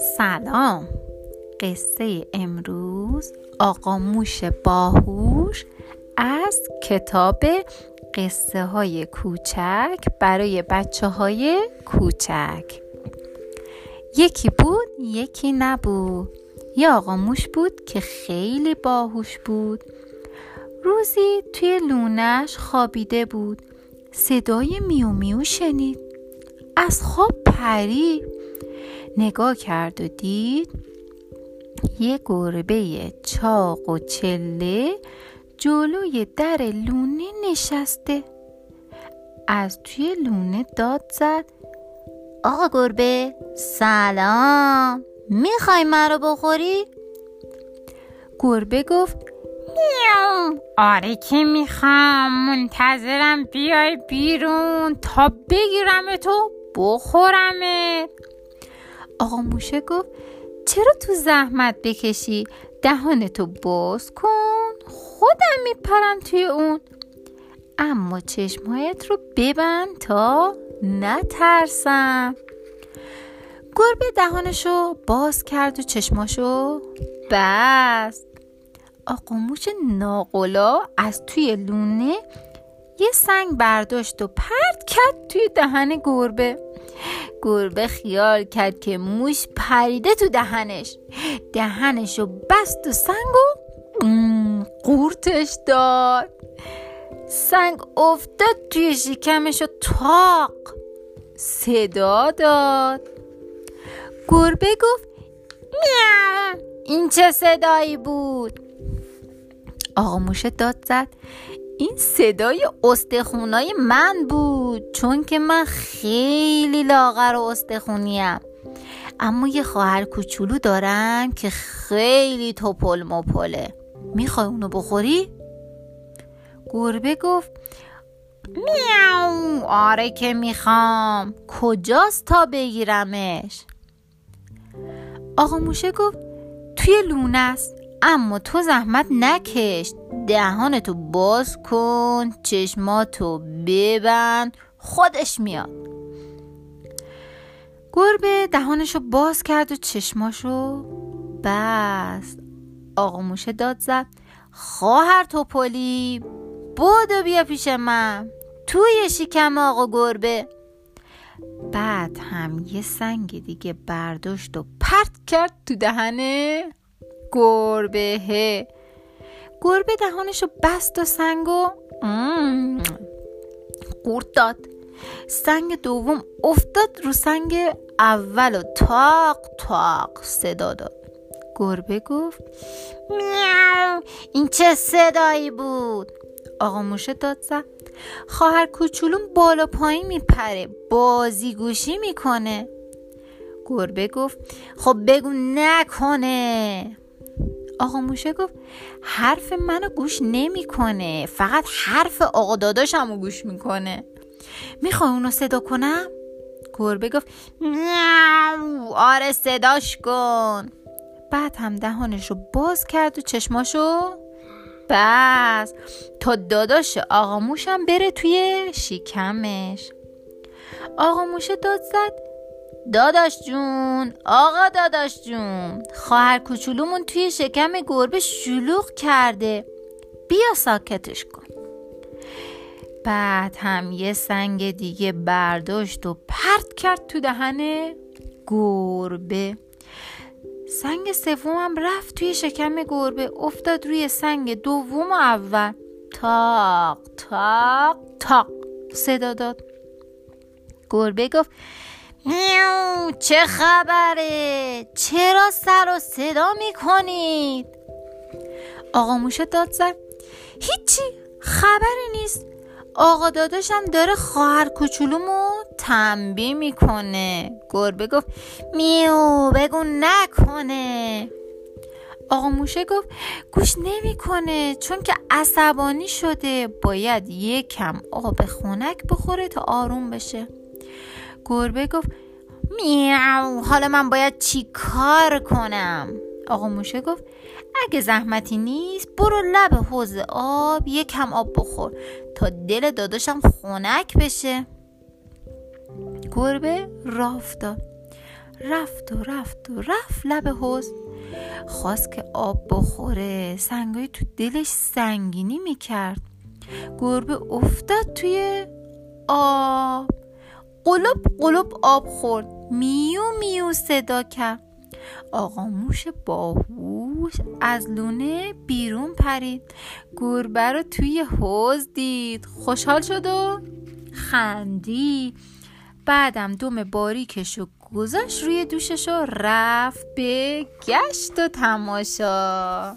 سلام. قصه امروز آقا موش باهوش از کتاب قصه های کوچک برای بچه های کوچک. یکی بود یکی نبود. یه آقا موش بود که خیلی باهوش بود. روزی توی لونش خوابیده بود. صدای میو میو شنید. از خواب پرید نگاه کرد و دید یه گربه چاق و چله جلوی در لونه نشسته. از توی لونه داد زد. آقا گربه سلام. می‌خوای مرا بخوری؟ گربه گفت میام آره که می‌خوام. منتظرم بیای بیرون تا بگیرم تو بخورمت. آقا موشه گفت چرا تو زحمت بکشی؟ دهانتو باز کن خودم میپرم توی اون. اما چشمهایت رو ببند تا نترسم. گربه دهانشو باز کرد و چشماشو بست. آقا موش ناقلا از توی لونه یه سنگ برداشت و پرت کرد توی دهن گربه. گربه خیال کرد که موش پریده تو دهنش. دهنشو بست و سنگ و قورتش داد. سنگ افتاد توی شکمش و تاق. صدا داد. گربه گفت این چه صدایی بود؟ آقا موشه داد زد. این صدای استخونای من بود چون که من خیلی لاغر و استخونیم. اما یه خواهر کوچولو دارم که خیلی توپل مپله. می‌خوای اونو بخوری؟ گربه گفت میاو آره که می‌خوام. کجاست تا بگیرمش؟ آقا موشه گفت توی لونه است. اما تو زحمت نکش. دهانتو باز کن چشماتو ببند خودش میاد. گربه دهانشو باز کرد و چشماشو بست. آقا موشه داد زد. خواهر توپلی بودو بیا پیش من. توی شکم آقا گربه. بعد هم یه سنگ دیگه برداشت و پرت کرد تو دهنه. گربه گربه دهانشو بست و سنگ و قورت داد. سنگ دوم افتاد رو سنگ اول و تاق تاق صدا داد. گربه گفت میاو این چه صدایی بود؟ آقا موشه داد زد. خواهر کوچولون بالا پایین میپره بازی گوشی می‌کنه. گربه گفت خب بگو نکنه. آقا موشه گفت حرف منو گوش نمی‌کنه. فقط حرف آقا داداشمو گوش می‌کنه. می‌خوای اونو صدا کنم؟ گربه گفت آره صداش کن. بعد هم دهانش رو باز کرد و چشماشو بس. تا داداش آقا موشم بره توی شکمش. آقا موشه داد زد داداش جون آقا داداش جون خواهر کوچولومون توی شکم گربه شلوغ کرده. بیا ساکتش کن. بعد هم یه سنگ دیگه برداشت و پرت کرد تو دهن گربه. سنگ سومم رفت توی شکم گربه افتاد روی سنگ دوم و اول. تاق تاق تاق صدا داد. گربه گفت میو چه خبره؟ چرا سر و صدا می‌کنید؟ آقا موشه داد زد. هیچی خبری نیست. آقا داداشم داره خواهر کوچولومو تنبیه می‌کنه. گربه گفت میو بگو نکنه. آقا موشه گفت گوش نمی‌کنه چون که عصبانی شده. باید یکم آب خونک بخوره تا آروم بشه. گربه گفت میاو حالا من باید چی کار کنم؟ آقا موشه گفت اگه زحمتی نیست برو لب حوز آب یکم آب بخور تا دل داداشم خونک بشه. گربه راه رفت و رفت و رفت لب حوز خواست که آب بخوره سنگای تو دلش سنگینی می‌کرد. گربه افتاد توی آب. قلب قلب آب خورد. میو میو صدا کرد. آقا موش باهوش از لونه بیرون پرید. گربه رو توی حوز دید. خوشحال شد و خندی بعدم دوم باریکش و گذاشت روی دوشش و رفت به گشت و تماشا.